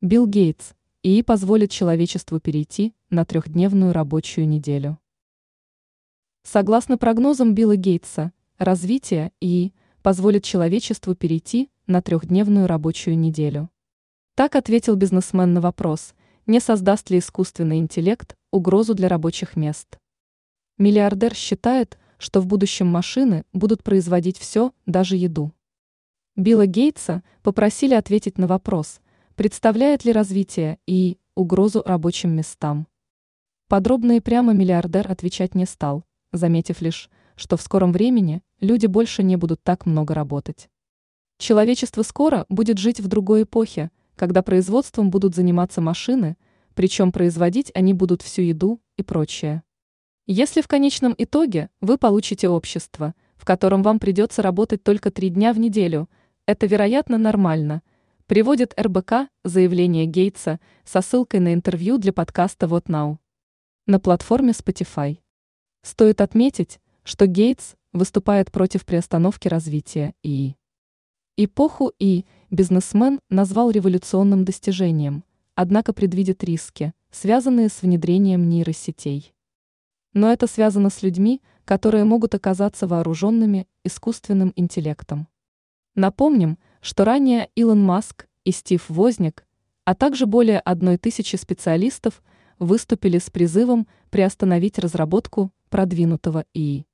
Билл Гейтс. ИИ позволит человечеству перейти на трехдневную рабочую неделю. Согласно прогнозам Билла Гейтса, развитие ИИ позволит человечеству перейти на трехдневную рабочую неделю. Так ответил бизнесмен на вопрос, не создаст ли искусственный интеллект угрозу для рабочих мест. Миллиардер считает, что в будущем машины будут производить все, даже еду. Билла Гейтса попросили ответить на вопрос – Представляет ли развитие и угрозу рабочим местам? Подробно и прямо миллиардер отвечать не стал, заметив лишь, что в скором времени люди больше не будут так много работать. Человечество скоро будет жить в другой эпохе, когда производством будут заниматься машины, причем производить они будут всю еду и прочее. Если в конечном итоге вы получите общество, в котором вам придется работать только три дня в неделю, это, вероятно, нормально – Приводит РБК заявление Гейтса со ссылкой на интервью для подкаста «Вот Now» на платформе Spotify. Стоит отметить, что Гейтс выступает против приостановки развития ИИ. Эпоху И бизнесмен назвал революционным достижением, однако предвидит риски, связанные с внедрением нейросетей. Но это связано с людьми, которые могут оказаться вооруженными искусственным интеллектом. Напомним, что ранее Илон Маск и Стив Возник, а также более одной тысячи специалистов выступили с призывом приостановить разработку продвинутого ИИ.